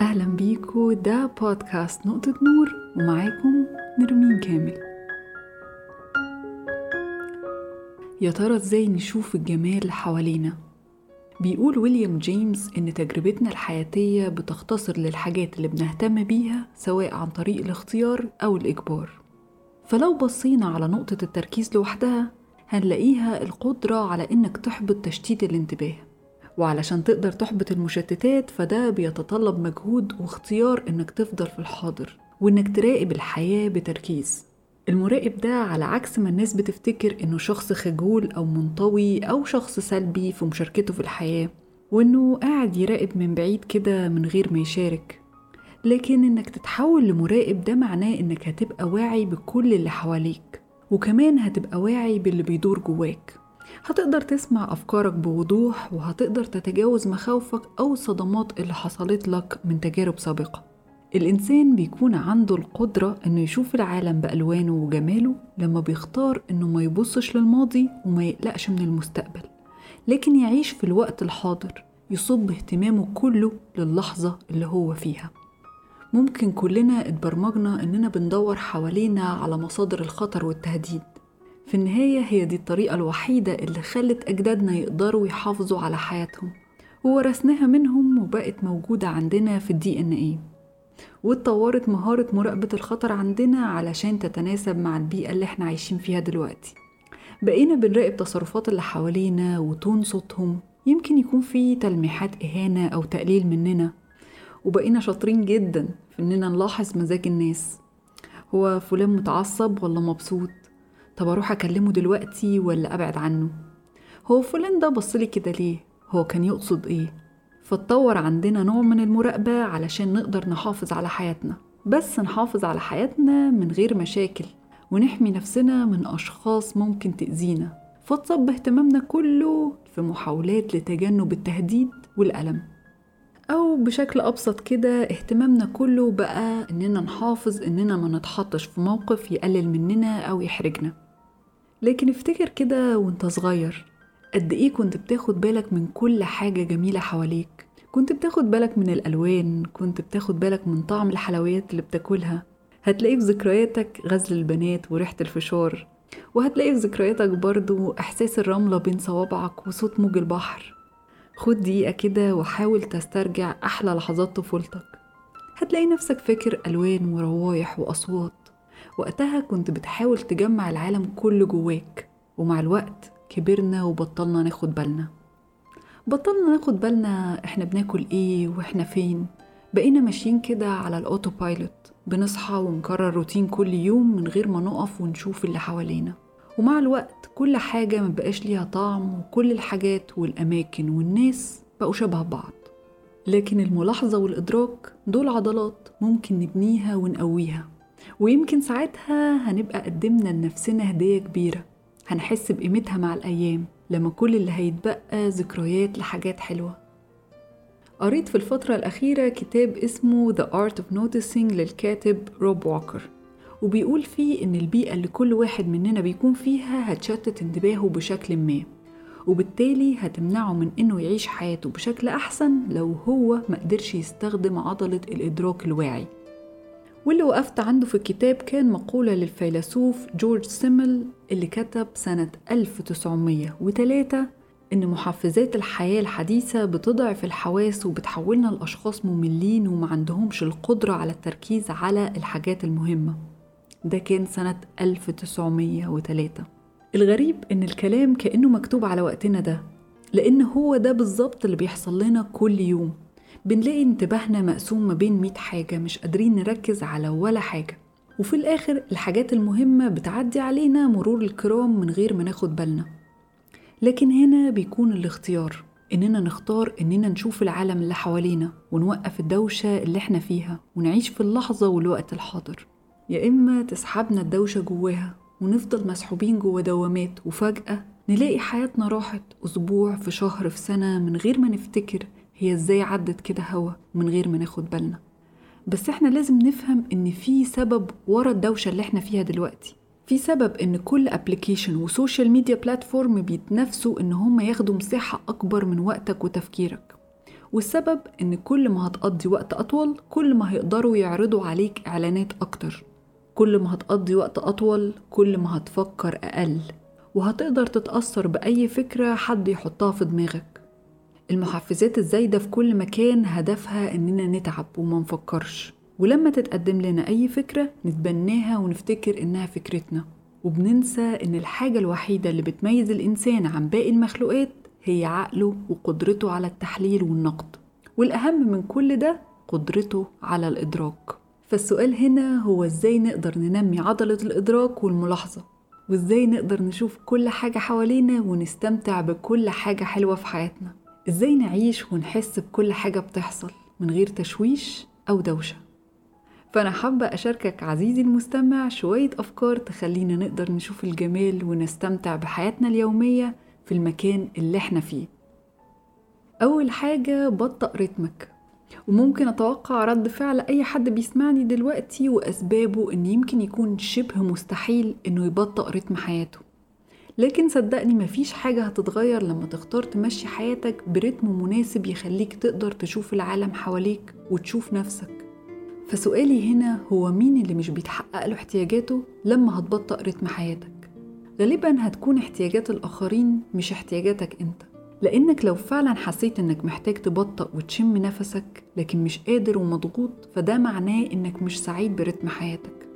أهلا بيكو. ده بودكاست نقطة نور ومعاكم نرمين كامل. يا ترى إزاي نشوف الجمال حوالينا؟ بيقول ويليام جيمس إن تجربتنا الحياتية بتختصر للحاجات اللي بنهتم بيها سواء عن طريق الاختيار أو الإجبار. فلو بصينا على نقطة التركيز لوحدها هنلاقيها القدرة على إنك تحبط تشتيت الانتباه. وعلشان تقدر تحبط المشتتات فده بيتطلب مجهود واختيار إنك تفضل في الحاضر وإنك تراقب الحياة بتركيز. المراقب ده على عكس ما الناس بتفتكر إنه شخص خجول أو منطوي أو شخص سلبي في مشاركته في الحياة وإنه قاعد يراقب من بعيد كده من غير ما يشارك. لكن إنك تتحول لمراقب ده معناه إنك هتبقى واعي بكل اللي حواليك وكمان هتبقى واعي باللي بيدور جواك. هتقدر تسمع أفكارك بوضوح وهتقدر تتجاوز مخاوفك أو الصدمات اللي حصلت لك من تجارب سابقة. الإنسان بيكون عنده القدرة إنه يشوف العالم بألوانه وجماله لما بيختار إنه ما يبصش للماضي وما يقلقش من المستقبل لكن يعيش في الوقت الحاضر يصب اهتمامه كله للحظة اللي هو فيها. ممكن كلنا اتبرمجنا إننا بندور حوالينا على مصادر الخطر والتهديد. في النهاية هي دي الطريقة الوحيدة اللي خلت أجدادنا يقدروا يحافظوا على حياتهم وورثناها منهم وبقت موجودة عندنا في الدي ان إيه واتطورت مهارة مراقبة الخطر عندنا علشان تتناسب مع البيئة اللي إحنا عايشين فيها دلوقتي. بقينا بنراقب تصرفات اللي حوالينا وتون صوتهم يمكن يكون في تلميحات إهانة أو تقليل مننا. وبقينا شاطرين جدا في إننا نلاحظ مزاج الناس. هو فلان متعصب ولا مبسوط؟ طب أروح أكلمه دلوقتي ولا أبعد عنه؟ هو فلان ده بصلي كده ليه؟ هو كان يقصد إيه؟ فاتطور عندنا نوع من المراقبة علشان نقدر نحافظ على حياتنا بس نحافظ على حياتنا من غير مشاكل ونحمي نفسنا من أشخاص ممكن تأذينا فتصب اهتمامنا كله في محاولات لتجنب التهديد والألم. أو بشكل أبسط كده اهتمامنا كله بقى إننا نحافظ إننا ما نتحطش في موقف يقلل مننا أو يحرجنا. لكن افتكر كده وانت صغير قد إيه كنت بتاخد بالك من كل حاجة جميلة حواليك؟ كنت بتاخد بالك من الألوان كنت بتاخد بالك من طعم الحلويات اللي بتاكلها؟ هتلاقي في ذكرياتك غزل البنات وريحة الفشار وهتلاقي في ذكرياتك برضو إحساس الرملة بين صوابعك وصوت موج البحر. خد دقيقة كده وحاول تسترجع أحلى لحظات طفولتك. هتلاقي نفسك فاكر ألوان وروايح وأصوات. وقتها كنت بتحاول تجمع العالم كله جواك ومع الوقت كبرنا وبطلنا ناخد بالنا. بطلنا ناخد بالنا إحنا بناكل إيه وإحنا فين. بقينا ماشيين كده على ال auto pilot بنصحى ونكرر روتين كل يوم من غير ما نقف ونشوف اللي حوالينا. ومع الوقت كل حاجة مبقاش ليها طعم وكل الحاجات والأماكن والناس بقوا شبه بعض. لكن الملاحظة والإدراك دول عضلات ممكن نبنيها ونقويها. ويمكن ساعتها هنبقى قدمنا لنفسنا هدية كبيرة. هنحس بقيمتها مع الأيام لما كل اللي هيتبقى ذكريات لحاجات حلوة. قريت في الفترة الأخيرة كتاب اسمه The Art of Noticing للكاتب روب ووكر وبيقول فيه إن البيئة اللي كل واحد مننا بيكون فيها هتشتت انتباهه بشكل ما وبالتالي هتمنعه من إنه يعيش حياته بشكل أحسن لو هو مقدرش يستخدم عضلة الإدراك الواعي. واللي وقفت عنده في الكتاب كان مقولة للفيلسوف جورج سيمل اللي كتب سنة 1903 إن محفزات الحياة الحديثة بتضعف الحواس وبتحولنا لأشخاص مملين وما عندهمش القدرة على التركيز على الحاجات المهمة. ده كان سنة 1903 الغريب إن الكلام كأنه مكتوب على وقتنا ده لأن هو ده بالظبط اللي بيحصل لنا كل يوم. بنلاقي انتباهنا مقسوم ما بين مئة حاجة مش قادرين نركز على ولا حاجة. وفي الآخر الحاجات المهمة بتعدي علينا مرور الكرام من غير ما ناخد بالنا. لكن هنا بيكون الاختيار إننا نختار إننا نشوف العالم اللي حوالينا ونوقف الدوشة اللي إحنا فيها ونعيش في اللحظة والوقت الحاضر. يا إما تسحبنا الدوشة جواها ونفضل مسحوبين جوا دوامات وفجأة نلاقي حياتنا راحت أسبوع في شهر في سنة من غير ما نفتكر. هي إزاي عدت كده هوا من غير ما ناخد بالنا. بس إحنا لازم نفهم إن في سبب ورا الدوشة اللي إحنا فيها دلوقتي. في سبب إن كل application و social media platform بيتنافسوا إن هم ياخدوا مساحة أكبر من وقتك وتفكيرك. والسبب إن كل ما هتقضي وقت أطول كل ما هيقدروا يعرضوا عليك إعلانات أكتر. كل ما هتقضي وقت أطول كل ما هتفكر أقل. وهتقدر تتأثر بأي فكرة حد يحطها في دماغك. المحفزات الزايدة في كل مكان هدفها إننا نتعب وما نفكرش. ولما تتقدم لنا أي فكرة نتبناها ونفتكر إنها فكرتنا. وبننسى إن الحاجة الوحيدة اللي بتميز الإنسان عن باقي المخلوقات هي عقله وقدرته على التحليل والنقد. والأهم من كل ده قدرته على الإدراك. فالسؤال هنا هو إزاي نقدر ننمي عضلة الإدراك والملاحظة؟ وإزاي نقدر نشوف كل حاجة حوالينا ونستمتع بكل حاجة حلوة في حياتنا؟ إزاي نعيش ونحس بكل حاجة بتحصل من غير تشويش أو دوشة؟ فأنا حابة أشاركك عزيزي المستمع شوية أفكار تخلينا نقدر نشوف الجمال ونستمتع بحياتنا اليومية في المكان اللي إحنا فيه. أول حاجة بطأ رتمك. وممكن أتوقع رد فعل أي حد بيسمعني دلوقتي وأسبابه إن يمكن يكون شبه مستحيل إنه يبطأ رتم حياته. لكن صدقني مفيش حاجة هتتغير لما تختار تمشي حياتك برتم مناسب يخليك تقدر تشوف العالم حواليك وتشوف نفسك. فسؤالي هنا هو مين اللي مش بيتحقق له احتياجاته لما هتبطأ رتم حياتك؟ غالبا هتكون احتياجات الآخرين مش احتياجاتك أنت. لأنك لو فعلا حسيت إنك محتاج تبطأ وتشم نفسك لكن مش قادر ومضغوط فده معناه إنك مش سعيد برتم حياتك.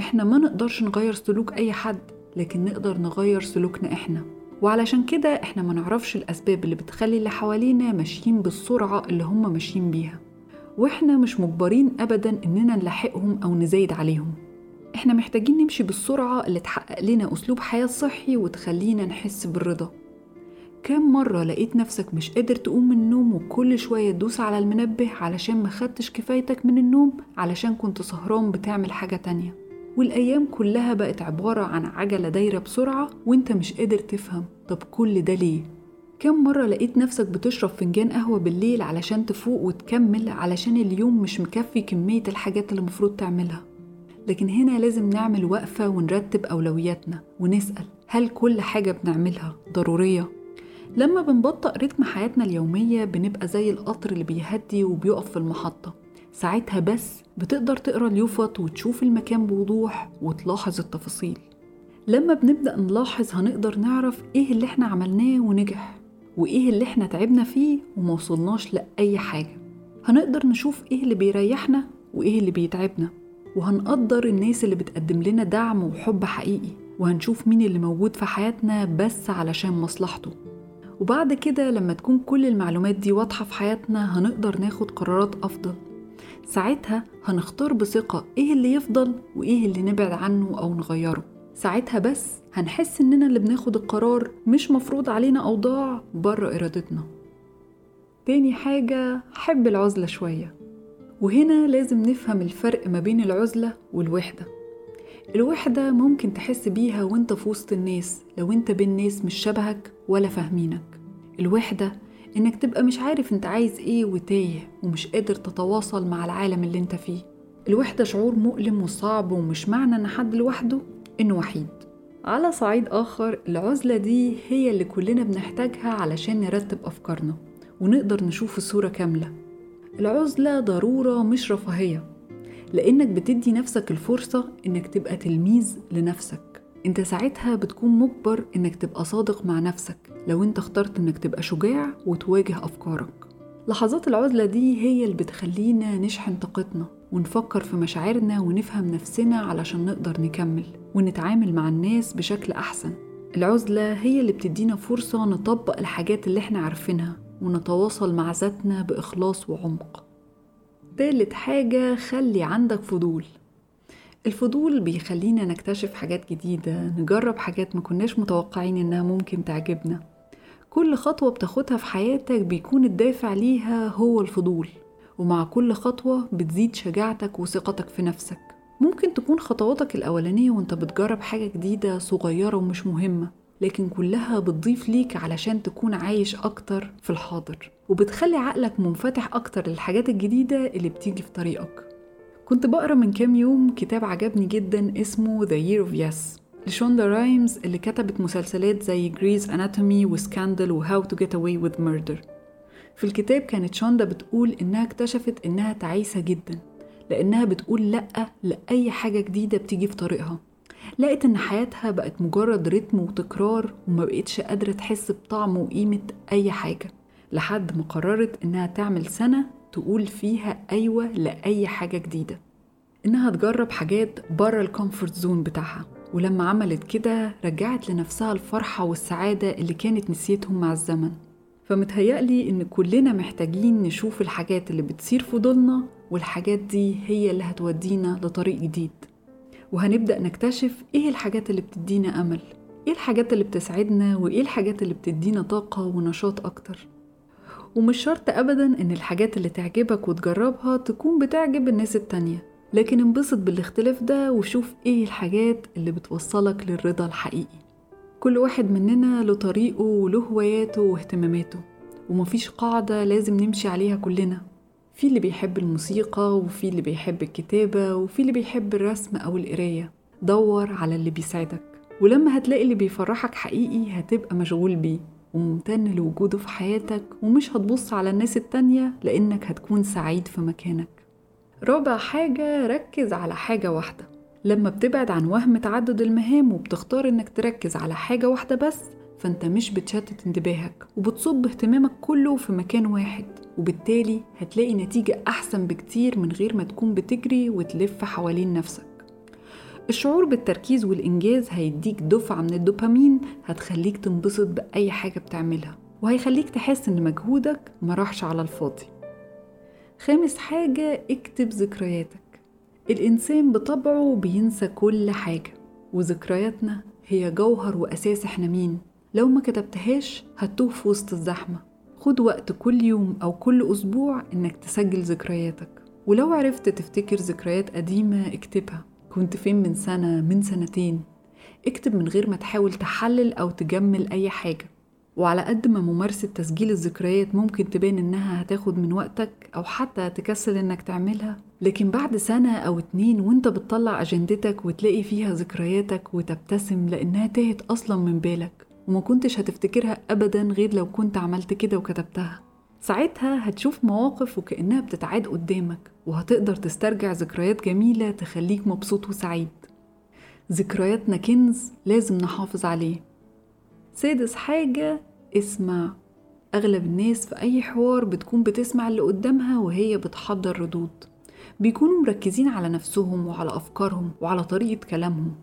إحنا ما نقدرش نغير سلوك أي حد لكن نقدر نغير سلوكنا إحنا. وعلشان كده إحنا ما نعرفش الأسباب اللي بتخلي اللي حوالينا ماشيين بالسرعة اللي هم ماشيين بيها. وإحنا مش مجبرين أبدا إننا نلاحقهم أو نزايد عليهم. إحنا محتاجين نمشي بالسرعة اللي تحقق لنا أسلوب حياة صحي وتخلينا نحس بالرضا. كم مرة لقيت نفسك مش قادر تقوم من النوم وكل شوية تدوس على المنبه علشان ما خدتش كفايتك من النوم علشان كنت سهران بتعمل حاجة تانية؟ والأيام كلها بقت عبارة عن عجلة دايرة بسرعة وانت مش قادر تفهم طب كل ده ليه؟ كم مرة لقيت نفسك بتشرب فنجان قهوة بالليل علشان تفوق وتكمل علشان اليوم مش مكفي كمية الحاجات اللي المفروض تعملها لكن هنا لازم نعمل وقفة ونرتب أولوياتنا ونسأل هل كل حاجة بنعملها ضرورية؟ لما بنبطأ رتم حياتنا اليومية بنبقى زي القطر اللي بيهدي وبيقف في المحطة ساعتها بس بتقدر تقرأ اليوفط وتشوف المكان بوضوح وتلاحظ التفاصيل. لما بنبدأ نلاحظ هنقدر نعرف إيه اللي إحنا عملناه ونجح وإيه اللي إحنا تعبنا فيه وموصلناش لأي حاجة. هنقدر نشوف إيه اللي بيريحنا وإيه اللي بيتعبنا وهنقدر الناس اللي بتقدم لنا دعم وحب حقيقي وهنشوف مين اللي موجود في حياتنا بس علشان مصلحته. وبعد كده لما تكون كل المعلومات دي واضحة في حياتنا هنقدر ناخد قرارات أفضل. ساعتها هنختار بثقة إيه اللي يفضل وإيه اللي نبعد عنه أو نغيره. ساعتها بس هنحس إننا اللي بناخد القرار مش مفروض علينا أوضاع بره إرادتنا. تاني حاجة حب العزلة شوية. وهنا لازم نفهم الفرق ما بين العزلة والوحدة. الوحدة ممكن تحس بيها وأنت في وسط الناس لو أنت بين ناس مش شبهك ولا فاهمينك. الوحدة إنك تبقى مش عارف أنت عايز إيه وتايه ومش قادر تتواصل مع العالم اللي أنت فيه. الوحدة شعور مؤلم وصعب ومش معنى إن حد لوحده إنه وحيد. على صعيد آخر العزلة دي هي اللي كلنا بنحتاجها علشان نرتب أفكارنا ونقدر نشوف الصورة كاملة. العزلة ضرورة مش رفاهية لأنك بتدي نفسك الفرصة إنك تبقى تلميذ لنفسك. انت ساعتها بتكون مجبر إنك تبقى صادق مع نفسك لو انت اخترت إنك تبقى شجاع وتواجه أفكارك. لحظات العزلة دي هي اللي بتخلينا نشحن طاقتنا ونفكر في مشاعرنا ونفهم نفسنا علشان نقدر نكمل ونتعامل مع الناس بشكل أحسن. العزلة هي اللي بتدينا فرصة نطبق الحاجات اللي إحنا عارفينها ونتواصل مع ذاتنا بإخلاص وعمق. تالت حاجة خلي عندك فضول. الفضول بيخلينا نكتشف حاجات جديدة نجرب حاجات ما كناش متوقعين إنها ممكن تعجبنا. كل خطوة بتاخدها في حياتك بيكون الدافع ليها هو الفضول ومع كل خطوة بتزيد شجاعتك وثقتك في نفسك. ممكن تكون خطواتك الأولانية وأنت بتجرب حاجة جديدة صغيرة ومش مهمة لكن كلها بتضيف ليك علشان تكون عايش أكتر في الحاضر وبتخلي عقلك منفتح أكتر للحاجات الجديدة اللي بتيجي في طريقك. كنت بقرا من كام يوم كتاب عجبني جدا اسمه The Year of Yes لشوندا رايمز اللي كتبت مسلسلات زي Grey's Anatomy وسكاندل و How to Get Away with Murder. في الكتاب كانت شوندا بتقول إنها اكتشفت إنها تعيسة جدا لأنها بتقول لأ لأي حاجة جديدة بتيجي في طريقها. لقت إن حياتها بقت مجرد رتم وتكرار وما بقتش قادرة تحس بطعم وقيمة أي حاجة لحد ما قررت إنها تعمل سنة تقول فيها أيوة لأي حاجة جديدة. إنها تجرب حاجات بره ال comfort zone بتاعها ولما عملت كده رجعت لنفسها الفرحة والسعادة اللي كانت نسيتهم مع الزمن. فمتهيألي إن كلنا محتاجين نشوف الحاجات اللي بتصير في ضلنا والحاجات دي هي اللي هتودينا لطريق جديد. وهنبدأ نكتشف إيه الحاجات اللي بتدينا أمل إيه الحاجات اللي بتسعدنا وإيه الحاجات اللي بتدينا طاقة ونشاط أكتر. ومش شرط أبدا إن الحاجات اللي تعجبك وتجربها تكون بتعجب الناس التانية. لكن انبسط بالاختلاف ده وشوف إيه الحاجات اللي بتوصلك للرضا الحقيقي. كل واحد مننا له طريقه وله هواياته واهتماماته ومفيش قاعدة لازم نمشي عليها كلنا. في اللي بيحب الموسيقى وفي اللي بيحب الكتابة وفي اللي بيحب الرسم أو القراية. دور على اللي بيسعدك ولما هتلاقي اللي بيفرحك حقيقي هتبقى مشغول بيه. وممتن لوجوده في حياتك ومش هتبص على الناس التانية لأنك هتكون سعيد في مكانك. رابع حاجة ركز على حاجة واحدة. لما بتبعد عن وهم تعدد المهام وبتختار إنك تركز على حاجة واحدة بس فأنت مش بتشتت انتباهك وبتصب اهتمامك كله في مكان واحد وبالتالي هتلاقي نتيجة أحسن بكتير من غير ما تكون بتجري وتلف حوالين نفسك. الشعور بالتركيز والإنجاز هيديك دفعة من الدوبامين هتخليك تنبسط بأي حاجة بتعملها وهيخليك تحس إن مجهودك مراحش على الفاضي. خامس حاجة اكتب ذكرياتك. الإنسان بطبعه بينسى كل حاجة وذكرياتنا هي جوهر وأساس إحنا مين. لو ما كتبتهاش هتوه في وسط الزحمة. خد وقت كل يوم أو كل أسبوع إنك تسجل ذكرياتك ولو عرفت تفتكر ذكريات قديمة اكتبها. كنت فين من سنة من سنتين. اكتب من غير ما تحاول تحلل أو تجمل أي حاجة. وعلى قد ما ممارسة تسجيل الذكريات ممكن تبان إنها هتاخد من وقتك أو حتى تكسل إنك تعملها. لكن بعد سنة أو اتنين وإنت بتطلع أجندتك وتلاقي فيها ذكرياتك وتبتسم لأنها تاهت أصلا من بالك. وما كنتش هتفتكرها أبدا غير لو كنت عملت كده وكتبتها. ساعتها هتشوف مواقف وكأنها بتتعاد قدامك وهتقدر تسترجع ذكريات جميلة تخليك مبسوط وسعيد. ذكرياتنا كنز لازم نحافظ عليه. سادس حاجة اسمع. أغلب الناس في أي حوار بتكون بتسمع اللي قدامها وهي بتحضر ردود. بيكونوا مركزين على نفسهم وعلى أفكارهم وعلى طريقة كلامهم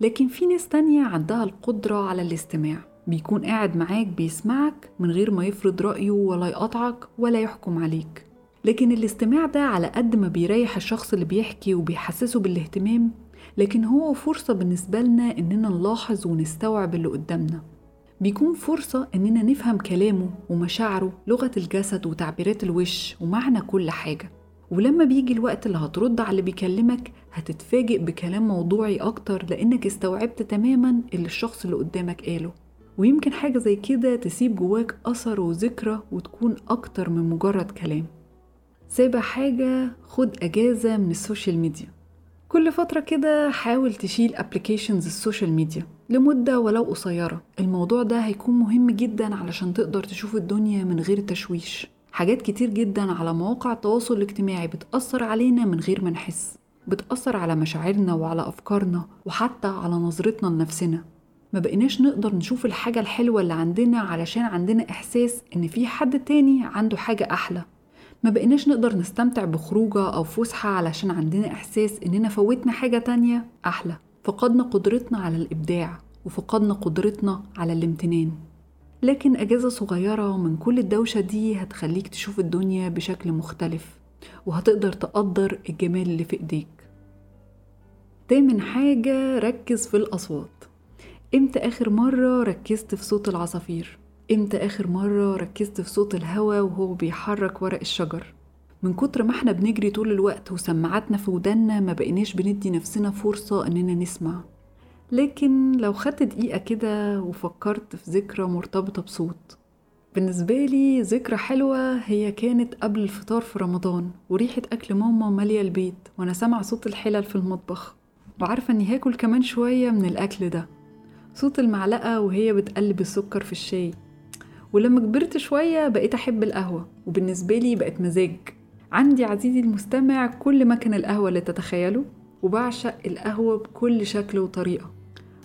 لكن في ناس تانية عندها القدرة على الاستماع. بيكون قاعد معاك بيسمعك من غير ما يفرض رأيه ولا يقطعك ولا يحكم عليك. لكن الاستماع ده على قد ما بيريح الشخص اللي بيحكي وبيحسسه بالاهتمام لكن هو فرصة بالنسبة لنا إننا نلاحظ ونستوعب اللي قدامنا. بيكون فرصة إننا نفهم كلامه ومشاعره لغة الجسد وتعبيرات الوش ومعنى كل حاجة. ولما بيجي الوقت اللي هترد على اللي بيكلمك هتتفاجئ بكلام موضوعي أكتر لأنك استوعبت تماما اللي الشخص اللي قدامك قاله. ويمكن حاجة زي كده تسيب جواك أثر وذكرى وتكون أكتر من مجرد كلام. سابع حاجة خد أجازة من ال social media. كل فترة كده حاول تشيل applications ال social media لمدة ولو قصيرة. الموضوع ده هيكون مهم جدا علشان تقدر تشوف الدنيا من غير تشويش. حاجات كتير جدا على مواقع التواصل الاجتماعي بتأثر علينا من غير ما نحس بتأثر على مشاعرنا وعلى أفكارنا وحتى على نظرتنا لنفسنا. ما بقيناش نقدر نشوف الحاجة الحلوة اللي عندنا علشان عندنا إحساس إن في حد تاني عنده حاجة أحلى. ما بقيناش نقدر نستمتع بخروجة أو فسحة علشان عندنا إحساس إننا فوتنا حاجة تانية أحلى. فقدنا قدرتنا على الإبداع وفقدنا قدرتنا على الامتنان. لكن أجازة صغيرة من كل الدوشة دي هتخليك تشوف الدنيا بشكل مختلف وهتقدر تقدر الجمال اللي في إيديك. تامن حاجة ركز في الأصوات. إمتى آخر مرة ركزت في صوت العصافير؟ إمتى آخر مرة ركزت في صوت الهوا وهو بيحرك ورق الشجر؟ من كتر ما إحنا بنجري طول الوقت وسماعاتنا في ودنا ما بقيناش بندي نفسنا فرصة إننا نسمع لكن لو خدت دقيقة كده وفكرت في ذكرى مرتبطة بصوت بالنسبة لي ذكرى حلوة هي كانت قبل الفطار في رمضان وريحة أكل ماما مالية البيت وأنا سامعة صوت الحلل في المطبخ وعارفة إني هاكل كمان شوية من الأكل ده صوت المعلقة وهي بتقلب السكر في الشاي. ولما كبرت شوية بقيت أحب القهوة وبالنسبة لي بقت مزاج. عندي عزيزي المستمع كل مكان القهوة اللي تتخيله وبعشق القهوة بكل شكل وطريقة.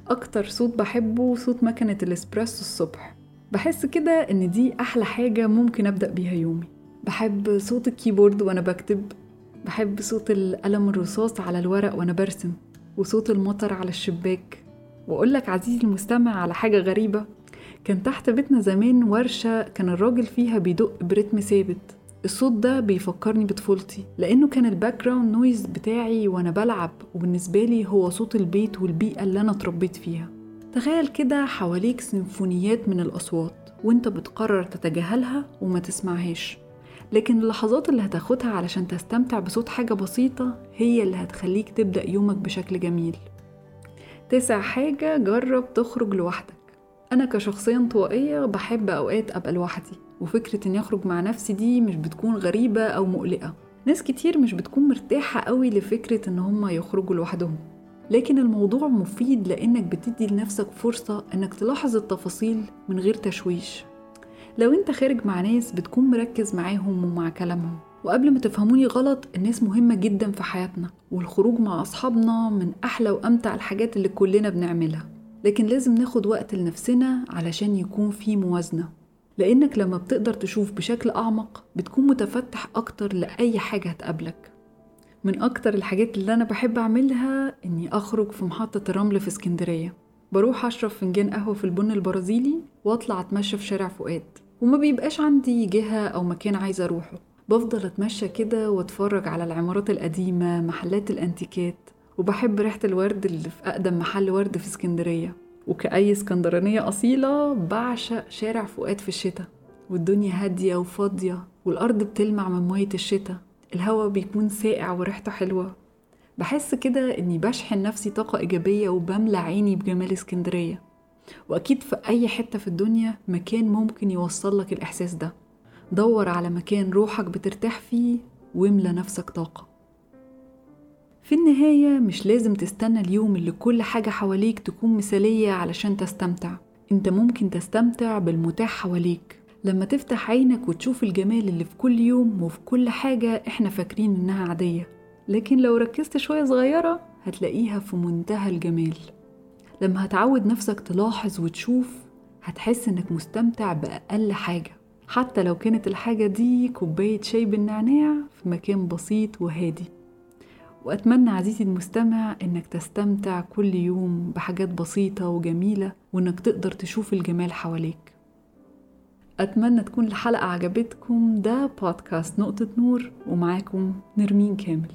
أكتر صوت بحبه صوت مكنة الإسبريسو الصبح. بحس كده إن دي أحلى حاجة ممكن أبدأ بيها يومي. بحب صوت الكيبورد وأنا بكتب. بحب صوت القلم الرصاص على الورق وأنا برسم. وصوت المطر على الشباك. وأقول لك عزيزي المستمع على حاجة غريبة. كان تحت بيتنا زمان ورشة كان الراجل فيها بيدق برتم ثابت. الصوت ده بيفكرني بطفولتي لأنه كان ال background noise بتاعي وأنا بلعب وبالنسبة لي هو صوت البيت والبيئة اللي أنا اتربيت فيها. تخيل كده حواليك سيمفونيات من الأصوات وأنت بتقرر تتجاهلها وما تسمعهاش. لكن اللحظات اللي هتاخدها علشان تستمتع بصوت حاجة بسيطة هي اللي هتخليك تبدأ يومك بشكل جميل. تسع حاجة جرب تخرج لوحدك. أنا كشخصية انطوائية بحب أوقات أبقى لوحدي وفكرة إني أخرج مع نفسي دي مش بتكون غريبة أو مقلقة. ناس كتير مش بتكون مرتاحة قوي لفكرة إن هما يخرجوا لوحدهم. لكن الموضوع مفيد لأنك بتدي لنفسك فرصة إنك تلاحظ التفاصيل من غير تشويش. لو أنت خارج مع ناس بتكون مركز معاهم ومع كلامهم. وقبل ما تفهموني غلط الناس مهمة جدا في حياتنا والخروج مع أصحابنا من أحلى وأمتع الحاجات اللي كلنا بنعملها. لكن لازم ناخد وقت لنفسنا علشان يكون في موازنة. لأنك لما بتقدر تشوف بشكل أعمق بتكون متفتح أكتر لأي حاجة هتقابلك. من أكتر الحاجات اللي أنا بحب أعملها إني أخرج في محطة الرمل في اسكندرية. بروح أشرب فنجان قهوة في البن البرازيلي وأطلع أتمشى في شارع فؤاد. وما بيبقاش عندي جهة أو مكان عايزة أروحه. بفضل أتمشى كده وأتفرج على العمارات القديمة محلات الأنتيكات وبحب ريحة الورد اللي في أقدم محل ورد في اسكندرية. وكأي اسكندرانية أصيلة بعشق شارع فؤاد في الشتاء. والدنيا هادية وفاضية والأرض بتلمع من مية الشتاء. الهوا بيكون ساقع وريحته حلوة. بحس كده إني بشحن نفسي طاقة إيجابية وبملى عيني بجمال اسكندرية. وأكيد في أي حتة في الدنيا مكان ممكن يوصل لك الإحساس ده. دور على مكان روحك بترتاح فيه واملى نفسك طاقة. في النهاية مش لازم تستنى اليوم اللي كل حاجة حواليك تكون مثالية علشان تستمتع. انت ممكن تستمتع بالمتاح حواليك. لما تفتح عينك وتشوف الجمال اللي في كل يوم وفي كل حاجة إحنا فاكرين انها عادية. لكن لو ركزت شوية صغيرة هتلاقيها في منتهى الجمال. لما هتعود نفسك تلاحظ وتشوف هتحس انك مستمتع بأقل حاجة. حتى لو كانت الحاجة دي كوباية شاي بالنعناع في مكان بسيط وهادي. وأتمنى عزيزي المستمع إنك تستمتع كل يوم بحاجات بسيطة وجميلة وإنك تقدر تشوف الجمال حواليك. أتمنى تكون الحلقة عجبتكم. ده بودكاست نقطة نور ومعاكم نرمين كامل.